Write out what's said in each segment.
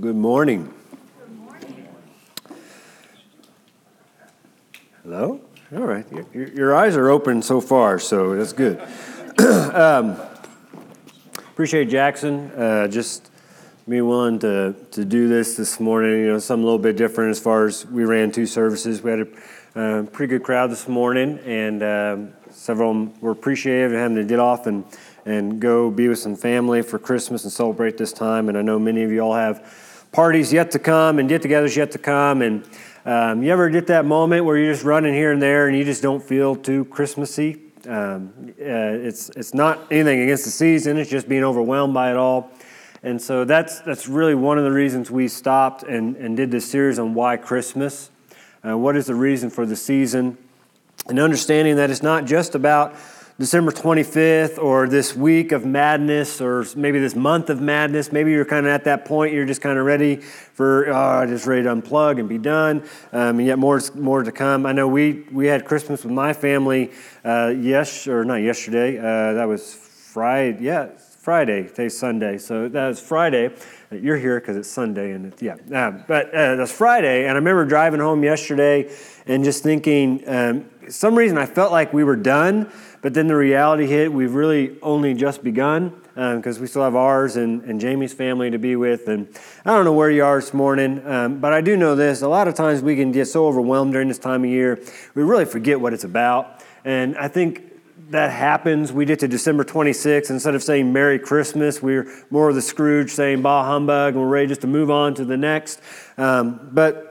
Good morning. Hello? All right. Your, your, eyes are open so far, so that's good. um, appreciate Jackson uh, just being willing to, to do this this morning. You know, something a little bit different as far as we ran two services. We had a uh, pretty good crowd this morning, and um, several of them were appreciative of having to get off and and go be with some family for Christmas and celebrate this time. And I know many of you all have parties yet to come and get togethers yet to come. And um, you ever get that moment where you're just running here and there and you just don't feel too Christmassy? Um, uh, it's, it's not anything against the season, it's just being overwhelmed by it all. And so that's, that's really one of the reasons we stopped and, and did this series on why Christmas. Uh, what is the reason for the season? And understanding that it's not just about December 25th or this week of madness or maybe this month of madness. Maybe you're kind of at that point, you're just kind of ready for, oh, just ready to unplug and be done. Um, and yet more, more to come. I know we, we had Christmas with my family, uh, yes, or not yesterday. Uh, that was Friday. Yeah, Friday. Today's Sunday. So that was Friday. You're here because it's Sunday, and it's, yeah. Uh, but uh, that's Friday, and I remember driving home yesterday and just thinking, um, some reason I felt like we were done, but then the reality hit. We've really only just begun because um, we still have ours and, and Jamie's family to be with. And I don't know where you are this morning, um, but I do know this. A lot of times we can get so overwhelmed during this time of year, we really forget what it's about. And I think that happens. We get to December 26th, instead of saying Merry Christmas, we're more of the Scrooge saying Bah humbug, and we're ready just to move on to the next. Um, but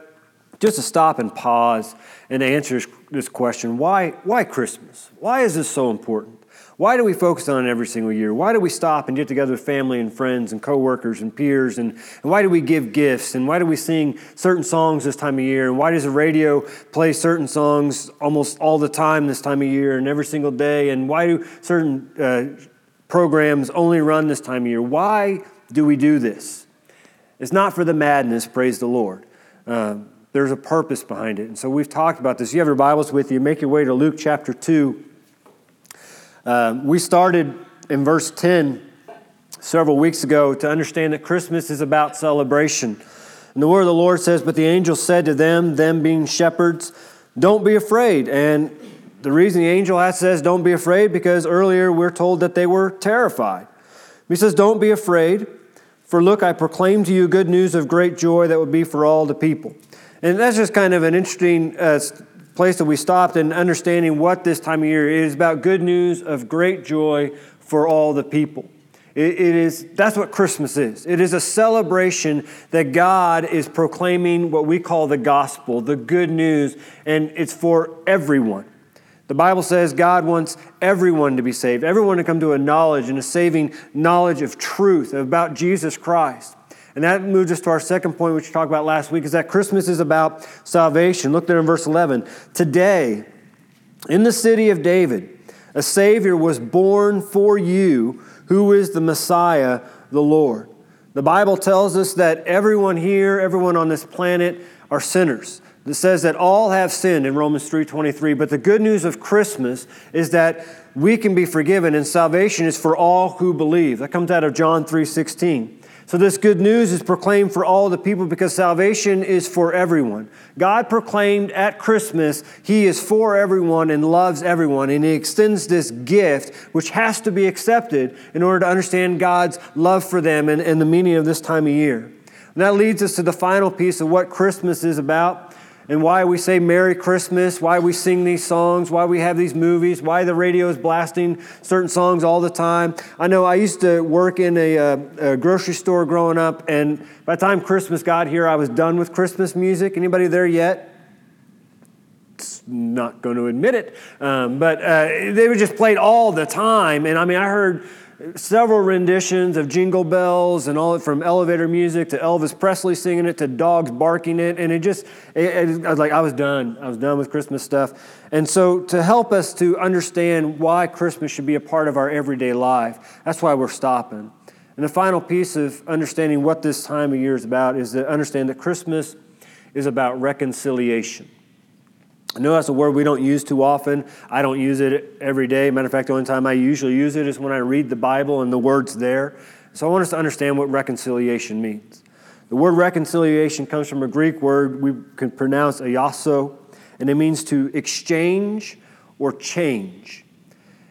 just to stop and pause and answer this question why, why Christmas? Why is this so important? Why do we focus on it every single year? Why do we stop and get together with family and friends and coworkers and peers? And, and why do we give gifts? And why do we sing certain songs this time of year? And why does the radio play certain songs almost all the time this time of year and every single day? And why do certain uh, programs only run this time of year? Why do we do this? It's not for the madness, praise the Lord. Uh, there's a purpose behind it. And so we've talked about this. You have your Bibles with you, make your way to Luke chapter 2. Uh, we started in verse 10 several weeks ago to understand that Christmas is about celebration. And the word of the Lord says, But the angel said to them, them being shepherds, Don't be afraid. And the reason the angel says, Don't be afraid, because earlier we're told that they were terrified. He says, Don't be afraid, for look, I proclaim to you good news of great joy that will be for all the people. And that's just kind of an interesting uh, place that we stopped in understanding what this time of year is about good news of great joy for all the people. It, it is, that's what Christmas is. It is a celebration that God is proclaiming what we call the gospel, the good news, and it's for everyone. The Bible says God wants everyone to be saved, everyone to come to a knowledge and a saving knowledge of truth about Jesus Christ. And that moves us to our second point, which we talked about last week, is that Christmas is about salvation. Look there in verse 11. Today, in the city of David, a Savior was born for you, who is the Messiah, the Lord. The Bible tells us that everyone here, everyone on this planet, are sinners. It says that all have sinned in Romans 3:23, but the good news of Christmas is that we can be forgiven and salvation is for all who believe. That comes out of John 3:16. So, this good news is proclaimed for all the people because salvation is for everyone. God proclaimed at Christmas, He is for everyone and loves everyone. And He extends this gift, which has to be accepted in order to understand God's love for them and, and the meaning of this time of year. And that leads us to the final piece of what Christmas is about and why we say Merry Christmas, why we sing these songs, why we have these movies, why the radio is blasting certain songs all the time. I know I used to work in a, a, a, grocery store growing up, and by the time Christmas got here, I was done with Christmas music. Anybody there yet? not going to admit it, um, but uh, they were just played all the time. And I mean, I heard several renditions of Jingle Bells and all from elevator music to Elvis Presley singing it to dogs barking it, and it just, it, it, I was like, I was done. I was done with Christmas stuff. And so, to help us to understand why Christmas should be a part of our everyday life, that's why we're stopping. And the final piece of understanding what this time of year is about is to understand that Christmas is about reconciliation. I know that's a word we don't use too often. I don't use it every day. Matter of fact, the only time I usually use it is when I read the Bible and the word's there. So I want us to understand what reconciliation means. The word reconciliation comes from a Greek word we can pronounce allasso, and it means to exchange or change.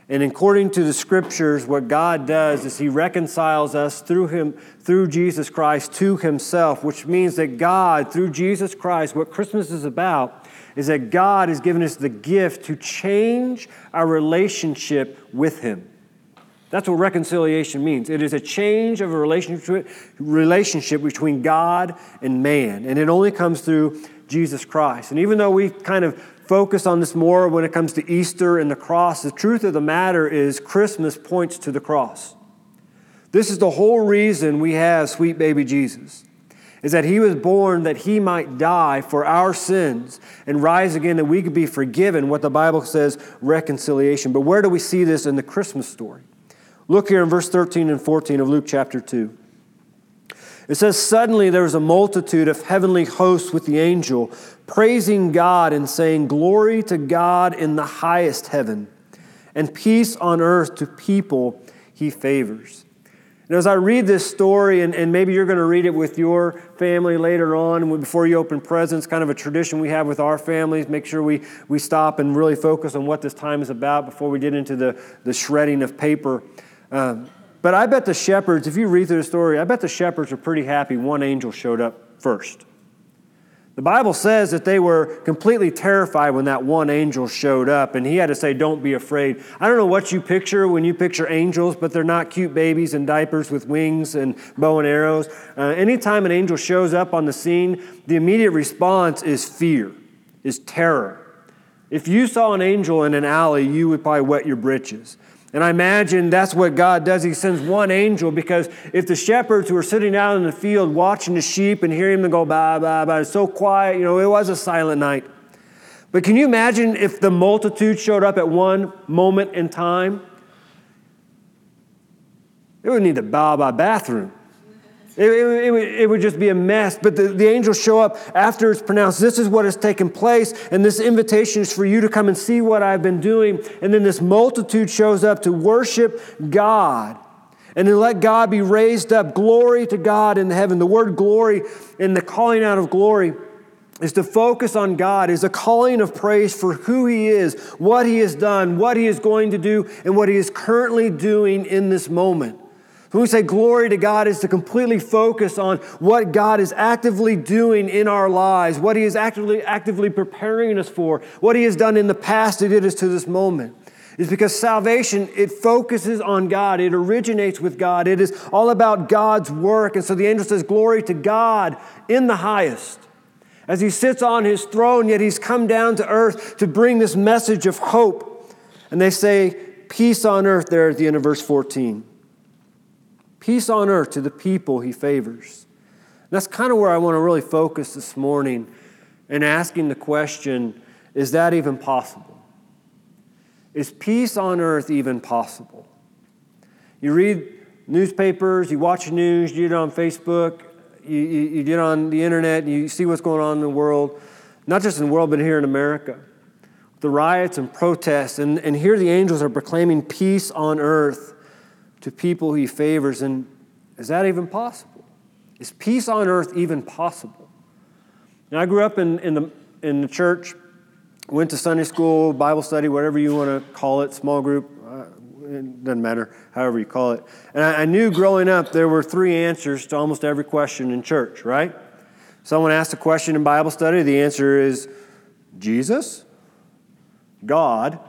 And according to the scriptures, what God does is He reconciles us through Him, through Jesus Christ to Himself, which means that God, through Jesus Christ, what Christmas is about, is that God has given us the gift to change our relationship with Him. That's what reconciliation means. It is a change of a relationship, relationship between God and man. And it only comes through Jesus Christ. And even though we kind of focus on this more when it comes to Easter and the cross, the truth of the matter is Christmas points to the cross. This is the whole reason we have sweet baby Jesus. Is that he was born that he might die for our sins and rise again that we could be forgiven, what the Bible says reconciliation. But where do we see this in the Christmas story? Look here in verse 13 and 14 of Luke chapter 2. It says, Suddenly there was a multitude of heavenly hosts with the angel, praising God and saying, Glory to God in the highest heaven, and peace on earth to people he favors. And as I read this story, and, and maybe you're going to read it with your family later on, before you open presents, kind of a tradition we have with our families, make sure we, we stop and really focus on what this time is about before we get into the, the shredding of paper. Um, but I bet the shepherds, if you read through the story, I bet the shepherds are pretty happy one angel showed up first. The Bible says that they were completely terrified when that one angel showed up, and he had to say, Don't be afraid. I don't know what you picture when you picture angels, but they're not cute babies in diapers with wings and bow and arrows. Uh, anytime an angel shows up on the scene, the immediate response is fear, is terror. If you saw an angel in an alley, you would probably wet your britches. And I imagine that's what God does. He sends one angel because if the shepherds who are sitting out in the field watching the sheep and hearing them go baa, baa, baa, it's so quiet, you know, it was a silent night. But can you imagine if the multitude showed up at one moment in time? It would need a baa, baa bathroom. It, it, it, would, it, would just be a mess. But the, the angels show up after it's pronounced, this is what has taken place, and this invitation is for you to come and see what I've been doing. And then this multitude shows up to worship God and to let God be raised up. Glory to God in heaven. The word glory and the calling out of glory is to focus on God, is a calling of praise for who He is, what He has done, what He is going to do, and what He is currently doing in this moment. When we say glory to God is to completely focus on what God is actively doing in our lives, what He is actively, actively preparing us for, what He has done in the past to get us to this moment. Is because salvation, it focuses on God. It originates with God. It is all about God's work. And so the angel says, Glory to God in the highest. As he sits on his throne, yet he's come down to earth to bring this message of hope. And they say, Peace on earth, there at the end of verse 14. Peace on earth to the people he favors. That's kind of where I want to really focus this morning and asking the question is that even possible? Is peace on earth even possible? You read newspapers, you watch news, you get on Facebook, you, you, you get on the internet, and you see what's going on in the world, not just in the world, but here in America. The riots and protests, and, and here the angels are proclaiming peace on earth to people he favors. And is that even possible? Is peace on earth even possible? Now, I grew up in, in, the, in the church, went to Sunday school, Bible study, whatever you want to call it, small group. Uh, it doesn't matter, however you call it. And I, I knew growing up there were three answers to almost every question in church, right? Someone asked a question in Bible study, the answer is Jesus, God,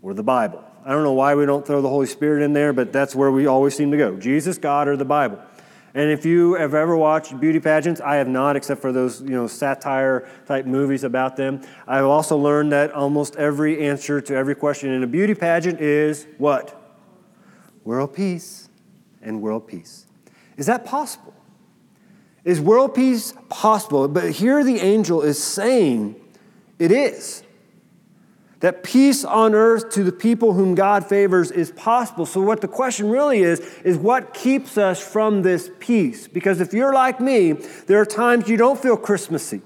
or the Bible. I don't know why we don't throw the Holy Spirit in there, but that's where we always seem to go Jesus, God, or the Bible. And if you have ever watched beauty pageants, I have not, except for those you know satire type movies about them. I've also learned that almost every answer to every question in a beauty pageant is what? World peace and world peace. Is that possible? Is world peace possible? But here the angel is saying it is. That peace on earth to the people whom God favors is possible. So, what the question really is, is what keeps us from this peace? Because if you're like me, there are times you don't feel Christmassy.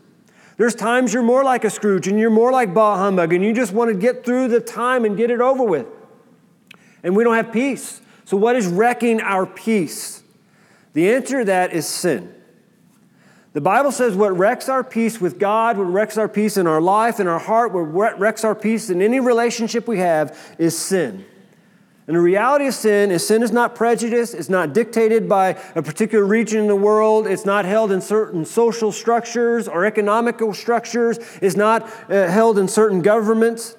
There's times you're more like a Scrooge and you're more like Bah Humbug and you just want to get through the time and get it over with. And we don't have peace. So, what is wrecking our peace? The answer to that is sin. The Bible says what wrecks our peace with God, what wrecks our peace in our life, in our heart, what wrecks our peace in any relationship we have is sin. And the reality of sin is sin is not prejudice, it's not dictated by a particular region in the world, it's not held in certain social structures or economical structures, it's not uh, held in certain governments.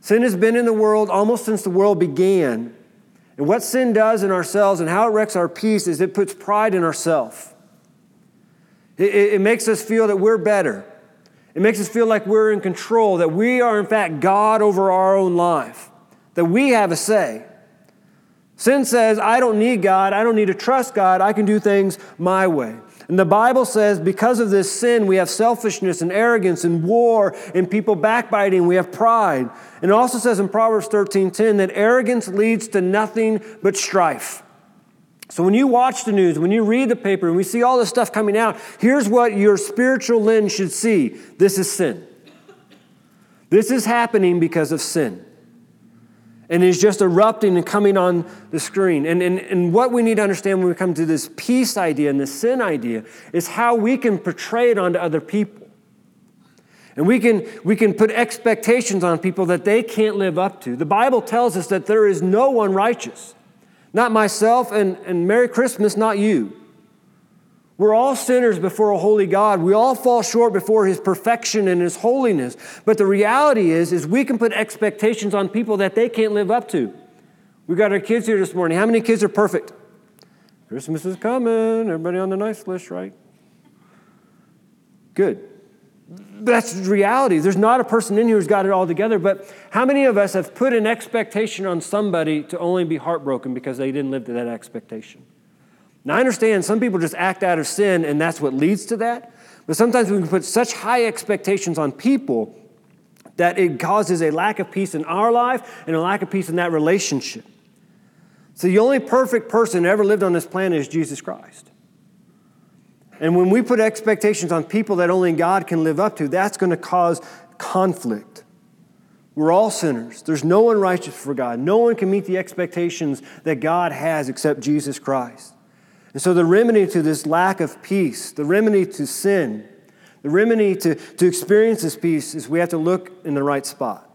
Sin has been in the world almost since the world began. And what sin does in ourselves and how it wrecks our peace is it puts pride in ourselves. It, it, makes us feel that we're better. It makes us feel like we're in control, that we are, in fact, God over our own life, that we have a say. Sin says, I don't need God, I don't need to trust God, I can do things my way. And the Bible says because of this sin, we have selfishness and arrogance and war and people backbiting, we have pride. And it also says in Proverbs 13:10 that arrogance leads to nothing but strife. So when you watch the news, when you read the paper, and we see all this stuff coming out, here's what your spiritual lens should see. This is sin. This is happening because of sin. And it's just erupting and coming on the screen. And, and, and what we need to understand when we come to this peace idea and this sin idea is how we can portray it onto other people. And we can, we can put expectations on people that they can't live up to. The Bible tells us that there is no one righteous. Not myself, and, and Merry Christmas, not you. We're all sinners before a holy God. We all fall short before his perfection and his holiness. But the reality is, is we can put expectations on people that they can't live up to. We got our kids here this morning. How many kids are perfect? Christmas is coming. Everybody on the nice list, right? Good that's reality. There's not a person in here who's got it all together, but how many of us have put an expectation on somebody to only be heartbroken because they didn't live to that expectation? Now, I understand some people just act out of sin and that's what leads to that, but sometimes we can put such high expectations on people that it causes a lack of peace in our life and a lack of peace in that relationship. So, the only perfect person ever lived on this planet is Jesus Christ. And when we put expectations on people that only God can live up to, that's going to cause conflict. We're all sinners. There's no one righteous for God. No one can meet the expectations that God has except Jesus Christ. And so, the remedy to this lack of peace, the remedy to sin, the remedy to, to experience this peace is we have to look in the right spot.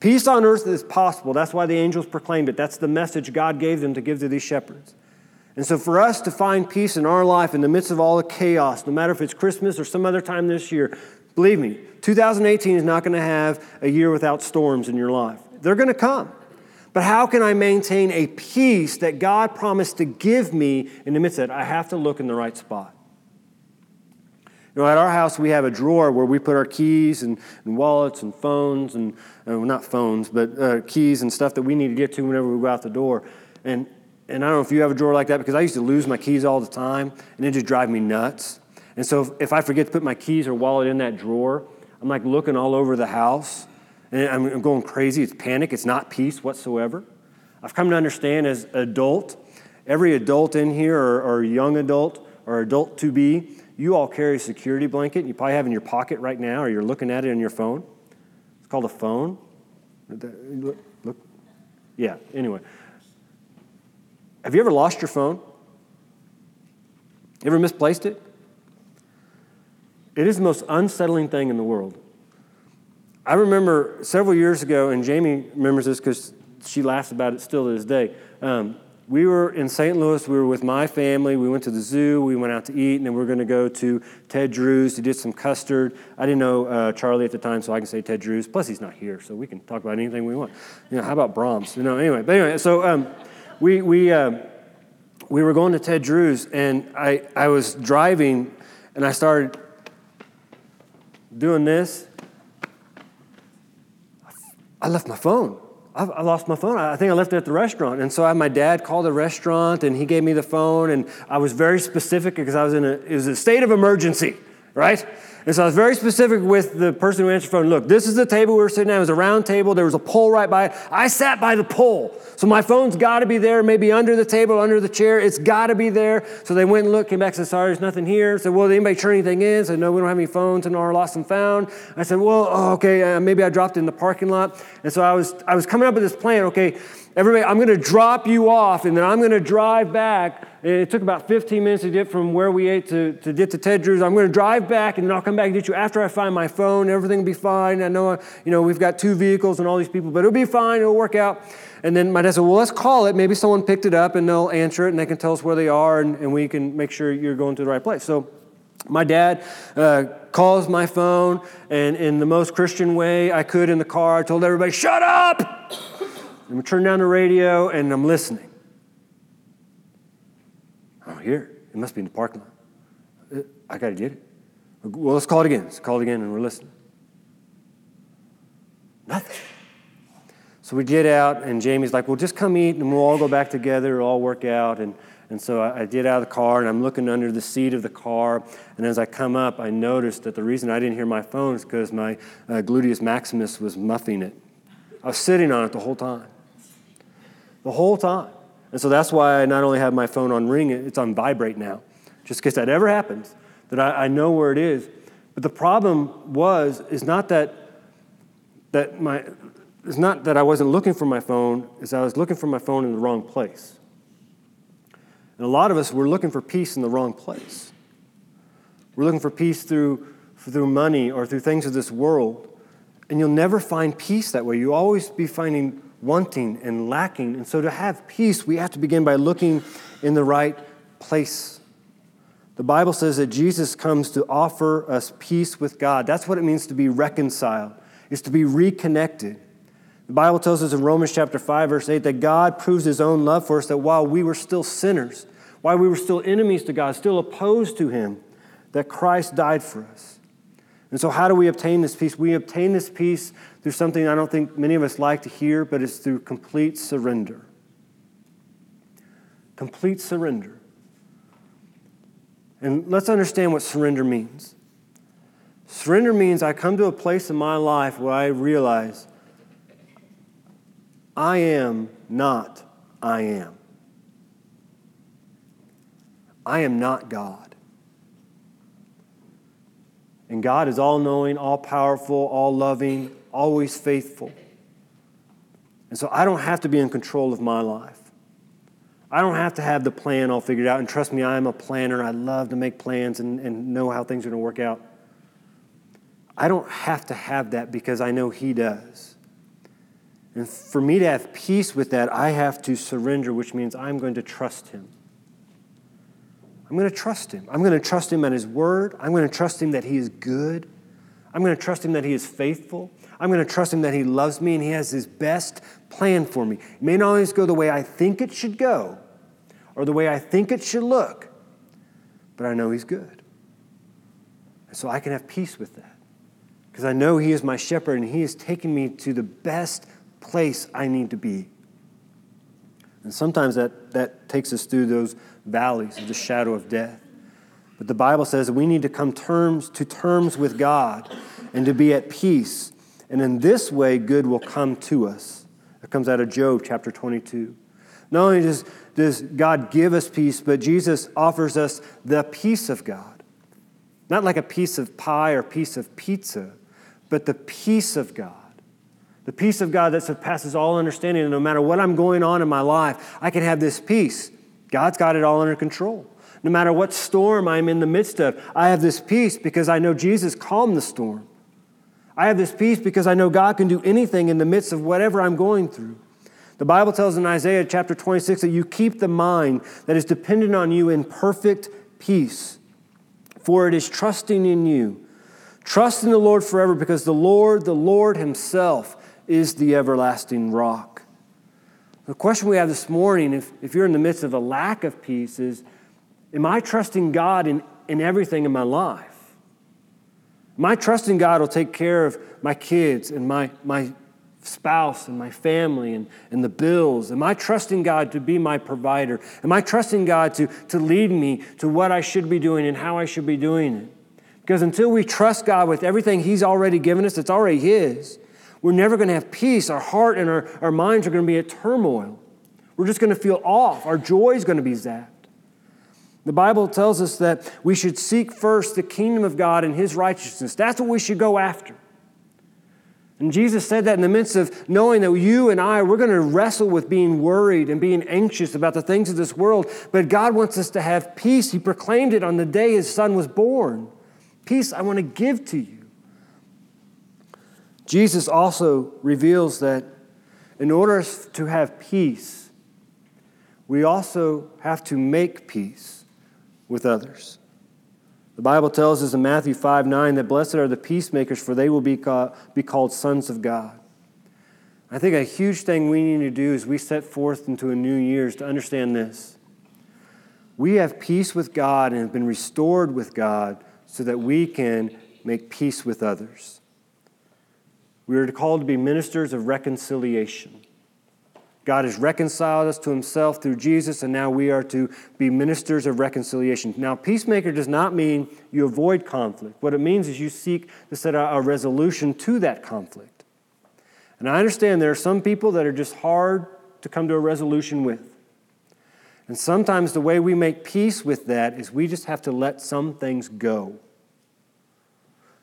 Peace on earth is possible. That's why the angels proclaimed it. That's the message God gave them to give to these shepherds. And so, for us to find peace in our life in the midst of all the chaos, no matter if it's Christmas or some other time this year, believe me, 2018 is not going to have a year without storms in your life. They're going to come. But how can I maintain a peace that God promised to give me in the midst of it? I have to look in the right spot. You know, at our house, we have a drawer where we put our keys and, and wallets and phones and, uh, well, not phones, but uh, keys and stuff that we need to get to whenever we go out the door. And and I don't know if you have a drawer like that because I used to lose my keys all the time and it just drive me nuts. And so if, if I forget to put my keys or wallet in that drawer, I'm like looking all over the house and I'm, I'm going crazy. It's panic, it's not peace whatsoever. I've come to understand as adult, every adult in here or, or young adult or adult to be, you all carry a security blanket. You probably have in your pocket right now or you're looking at it on your phone. It's called a phone. Look, look. Yeah, anyway. Have you ever lost your phone? Ever misplaced it? It is the most unsettling thing in the world. I remember several years ago, and Jamie remembers this because she laughs about it still to this day. Um, we were in St. Louis. We were with my family. We went to the zoo. We went out to eat, and then we are going to go to Ted Drewes. to get some custard. I didn't know uh, Charlie at the time, so I can say Ted Drewes. Plus, he's not here, so we can talk about anything we want. You know, how about Brahms? You know, anyway. But anyway, so um, we, we, uh, we were going to Ted Drewes, and I, I was driving, and I started doing this. I left my phone. I, lost my phone. I think I left it at the restaurant. And so I, my dad called the restaurant, and he gave me the phone, and I was very specific because I was in a, it was a state of emergency, right? And so I was very specific with the person who answered the phone. Look, this is the table we were sitting at. It was a round table. There was a pole right by it. I sat by the pole. So my phone's got to be there, maybe under the table, under the chair. It's got to be there. So they went and looked, came back, and said, sorry, there's nothing here. Said, well, did anybody turn anything in? Said, no, we don't have any phones and our lost and found. I said, well, oh, okay, uh, maybe I dropped it in the parking lot. And so I was, I was coming up with this plan. Okay, everybody, I'm going to drop you off and then I'm going to drive back It took about 15 minutes to get from where we ate to, to get to Ted Drewes. I'm going to drive back and then I'll come back and get you after I find my phone. Everything will be fine. I know, you know, we've got two vehicles and all these people, but it'll be fine. It'll work out. And then my dad said, Well, let's call it. Maybe someone picked it up and they'll answer it and they can tell us where they are and, and we can make sure you're going to the right place. So my dad uh, calls my phone, and in the most Christian way I could in the car, I told everybody, Shut up! Turned down the radio and I'm listening. Here. It must be in the parking lot. Uh, I got to get it. Well, let's call it again. Let's call it again and we're listening. Nothing. So we get out, and Jamie's like, Well, just come eat, and we'll all go back together, all work out. And, and so I, I get out of the car, and I'm looking under the seat of the car. And as I come up, I noticed that the reason I didn't hear my phone is because my uh, gluteus maximus was muffing it. I was sitting on it the whole time. The whole time. And so that's why I not only have my phone on ring, it's on vibrate now, just in case that ever happens, that I, I know where it is. But the problem was, is not that, that my, it's not that I wasn't looking for my phone, is I was looking for my phone in the wrong place. And a lot of us, we're looking for peace in the wrong place. We're looking for peace through, through money or through things of this world. And you'll never find peace that way. You'll always be finding wanting and lacking. And so to have peace, we have to begin by looking in the right place. The Bible says that Jesus comes to offer us peace with God. That's what it means to be reconciled, is to be reconnected. The Bible tells us in Romans chapter 5, verse 8, that God proves his own love for us that while we were still sinners, while we were still enemies to God, still opposed to him, that Christ died for us. And so, how do we obtain this peace? We obtain this peace through something I don't think many of us like to hear, but it's through complete surrender. Complete surrender. And let's understand what surrender means. Surrender means I come to a place in my life where I realize I am not I am. I am not God. And God is all knowing, all powerful, all loving, always faithful. And so I don't have to be in control of my life. I don't have to have the plan all figured out. And trust me, I'm a planner. I love to make plans and, and know how things are going to work out. I don't have to have that because I know He does. And for me to have peace with that, I have to surrender, which means I'm going to trust Him. I'm going to trust Him. I'm going to trust Him and His word. I'm going to trust Him that He is good. I'm going to trust Him that He is faithful. I'm going to trust Him that He loves me and He has His best plan for me. It may not always go the way I think it should go or the way I think it should look, but I know He's good. And so I can have peace with that because I know He is my shepherd and He is taking me to the best place I need to be. And sometimes that, that takes us through those valleys of the shadow of death. But the Bible says we need to come terms, to terms with God and to be at peace and in this way, good will come to us. It comes out of Job chapter 22. Not only does, does God give us peace, but Jesus offers us the peace of God. Not like a piece of pie or piece of pizza, but the peace of God. The peace of God that surpasses all understanding. And no matter what I'm going on in my life, I can have this peace. God's got it all under control. No matter what storm I'm in the midst of, I have this peace because I know Jesus calmed the storm. I have this peace because I know God can do anything in the midst of whatever I'm going through. The Bible tells in Isaiah chapter 26 that you keep the mind that is dependent on you in perfect peace, for it is trusting in you. Trust in the Lord forever because the Lord, the Lord Himself, is the everlasting rock. The question we have this morning, if, if you're in the midst of a lack of peace, is Am I trusting God in, in everything in my life? My trust in God will take care of my kids and my, my spouse and my family and, and the bills? Am I trusting God to be my provider? Am I trusting God to, to lead me to what I should be doing and how I should be doing it? Because until we trust God with everything He's already given us, it's already His, we're never going to have peace. Our heart and our, our minds are going to be at turmoil. We're just going to feel off. Our joy is going to be zapped. The Bible tells us that we should seek first the kingdom of God and his righteousness. That's what we should go after. And Jesus said that in the midst of knowing that you and I, we're going to wrestle with being worried and being anxious about the things of this world. But God wants us to have peace. He proclaimed it on the day his son was born. Peace I want to give to you. Jesus also reveals that in order to have peace, we also have to make peace with others. The Bible tells us in Matthew 5 9 that blessed are the peacemakers, for they will be, be called sons of God. I think a huge thing we need to do as we set forth into a new year is to understand this. We have peace with God and have been restored with God so that we can make peace with others. We are called to be ministers of reconciliation. God has reconciled us to himself through Jesus, and now we are to be ministers of reconciliation. Now, peacemaker does not mean you avoid conflict. What it means is you seek to set a resolution to that conflict. And I understand there are some people that are just hard to come to a resolution with. And sometimes the way we make peace with that is we just have to let some things go.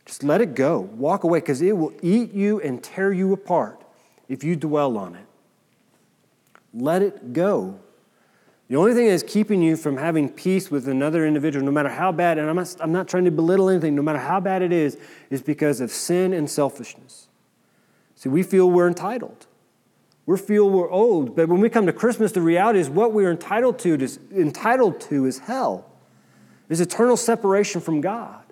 Just let it go. Walk away because it will eat you and tear you apart if you dwell on it. Let it go. The only thing that's keeping you from having peace with another individual, no matter how bad, and I'm not, I'm not trying to belittle anything, no matter how bad it is, is because of sin and selfishness. See, we feel we're entitled. We feel we're old, But when we come to Christmas, the reality is what we're entitled to is, entitled to is hell, is eternal separation from God.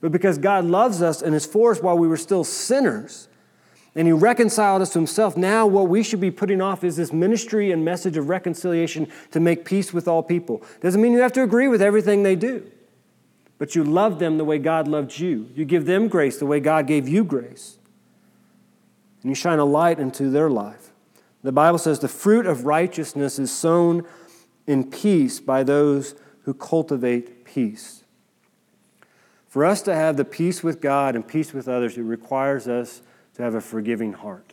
But because God loves us and is for us while we were still sinners, and he reconciled us to himself. Now, what we should be putting off is this ministry and message of reconciliation to make peace with all people. Doesn't mean you have to agree with everything they do, but you love them the way God loved you. You give them grace the way God gave you grace. And you shine a light into their life. The Bible says the fruit of righteousness is sown in peace by those who cultivate peace. For us to have the peace with God and peace with others, it requires us to have a forgiving heart.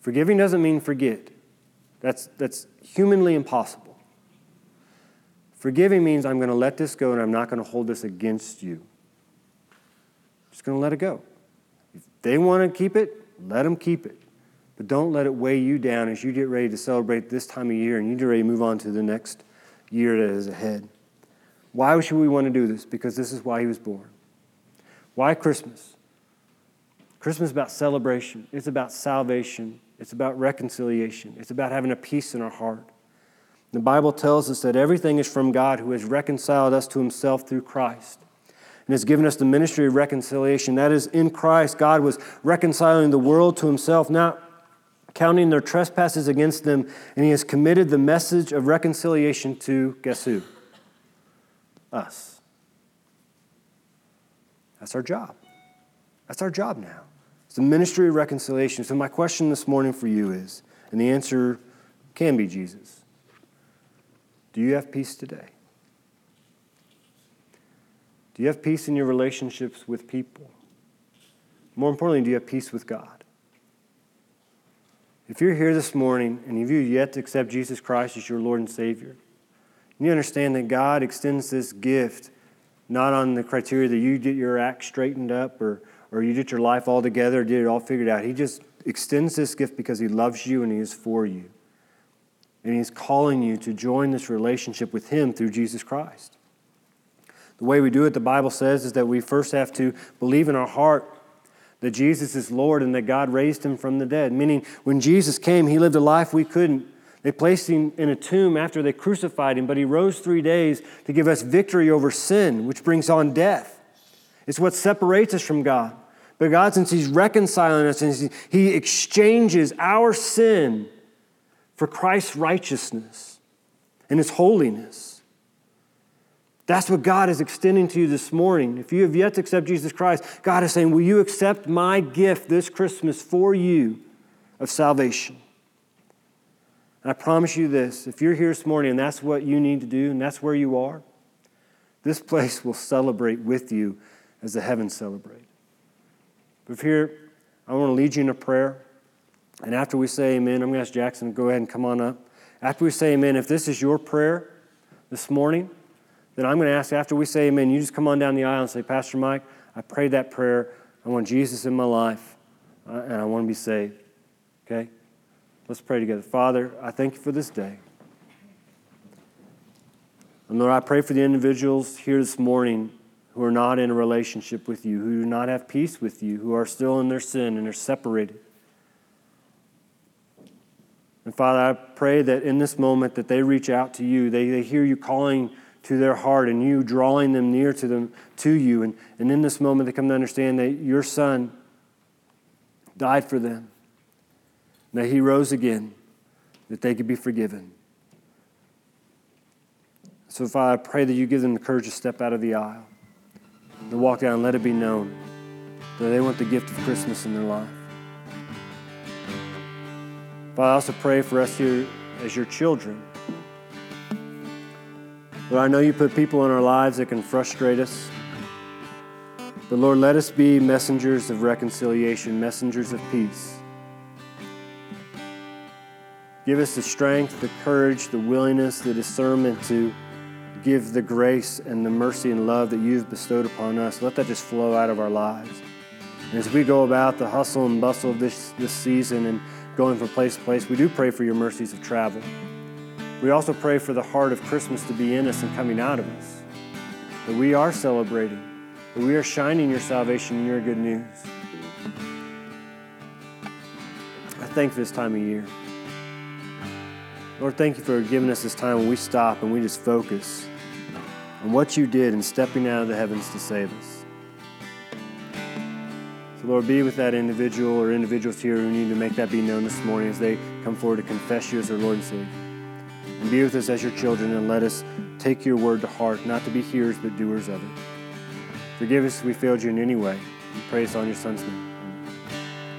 Forgiving doesn't mean forget, that's, that's humanly impossible. Forgiving means I'm going to let this go and I'm not going to hold this against you. I'm just going to let it go. If they want to keep it, let them keep it. But don't let it weigh you down as you get ready to celebrate this time of year and you get ready to move on to the next year that is ahead. Why should we want to do this? Because this is why he was born. Why Christmas? Christmas is about celebration, it's about salvation, it's about reconciliation, it's about having a peace in our heart. The Bible tells us that everything is from God who has reconciled us to himself through Christ and has given us the ministry of reconciliation. That is, in Christ, God was reconciling the world to himself, not counting their trespasses against them, and he has committed the message of reconciliation to guess who? Us. That's our job. That's our job now. It's the ministry of reconciliation. So, my question this morning for you is, and the answer can be Jesus Do you have peace today? Do you have peace in your relationships with people? More importantly, do you have peace with God? If you're here this morning and if you've yet to accept Jesus Christ as your Lord and Savior, you understand that God extends this gift not on the criteria that you get your act straightened up or or you get your life all together, did it all figured out. He just extends this gift because He loves you and He is for you. And He's calling you to join this relationship with Him through Jesus Christ. The way we do it, the Bible says, is that we first have to believe in our heart that Jesus is Lord and that God raised Him from the dead. Meaning, when Jesus came, He lived a life we couldn't. They placed him in a tomb after they crucified him, but he rose three days to give us victory over sin, which brings on death. It's what separates us from God. But God, since He's reconciling us and He exchanges our sin for Christ's righteousness and His holiness. That's what God is extending to you this morning. If you have yet to accept Jesus Christ, God is saying, Will you accept my gift this Christmas for you of salvation? And I promise you this if you're here this morning and that's what you need to do and that's where you are, this place will celebrate with you as the heavens celebrate. But here, I want to lead you in a prayer. And after we say amen, I'm going to ask Jackson to go ahead and come on up. After we say amen, if this is your prayer this morning, then I'm going to ask after we say amen, you just come on down the aisle and say, Pastor Mike, I prayed that prayer. I want Jesus in my life. Uh, and I want to be saved. Okay? Let's pray together. Father, I thank you for this day. And Lord, I pray for the individuals here this morning who are not in a relationship with you, who do not have peace with you, who are still in their sin and are separated. And Father, I pray that in this moment that they reach out to you. They, they hear you calling to their heart and you drawing them near to them to you. And, and in this moment they come to understand that your son died for them, that he rose again, that they could be forgiven. So, Father, I pray that you give them the courage to step out of the aisle, to walk down and let it be known that they want the gift of Christmas in their life. Father, I also pray for us here as your children. Lord, I know you put people in our lives that can frustrate us. But Lord, let us be messengers of reconciliation, messengers of peace. Give us the strength, the courage, the willingness, the discernment to give the grace and the mercy and love that you've bestowed upon us. Let that just flow out of our lives. And as we go about the hustle and bustle of this, this season and going from place to place, we do pray for your mercies of travel. We also pray for the heart of Christmas to be in us and coming out of us. That we are celebrating, that we are shining your salvation and your good news. I thank this time of year. Lord, thank you for giving us this time when we stop and we just focus on what you did in stepping out of the heavens to save us. So, Lord, be with that individual or individuals here who need to make that be known this morning as they come forward to confess you as their Lord and Savior. And be with us as your children and let us take your word to heart, not to be hearers but doers of it. Forgive us if we failed you in any way. We pray this on your Son's name.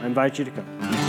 I invite you to come.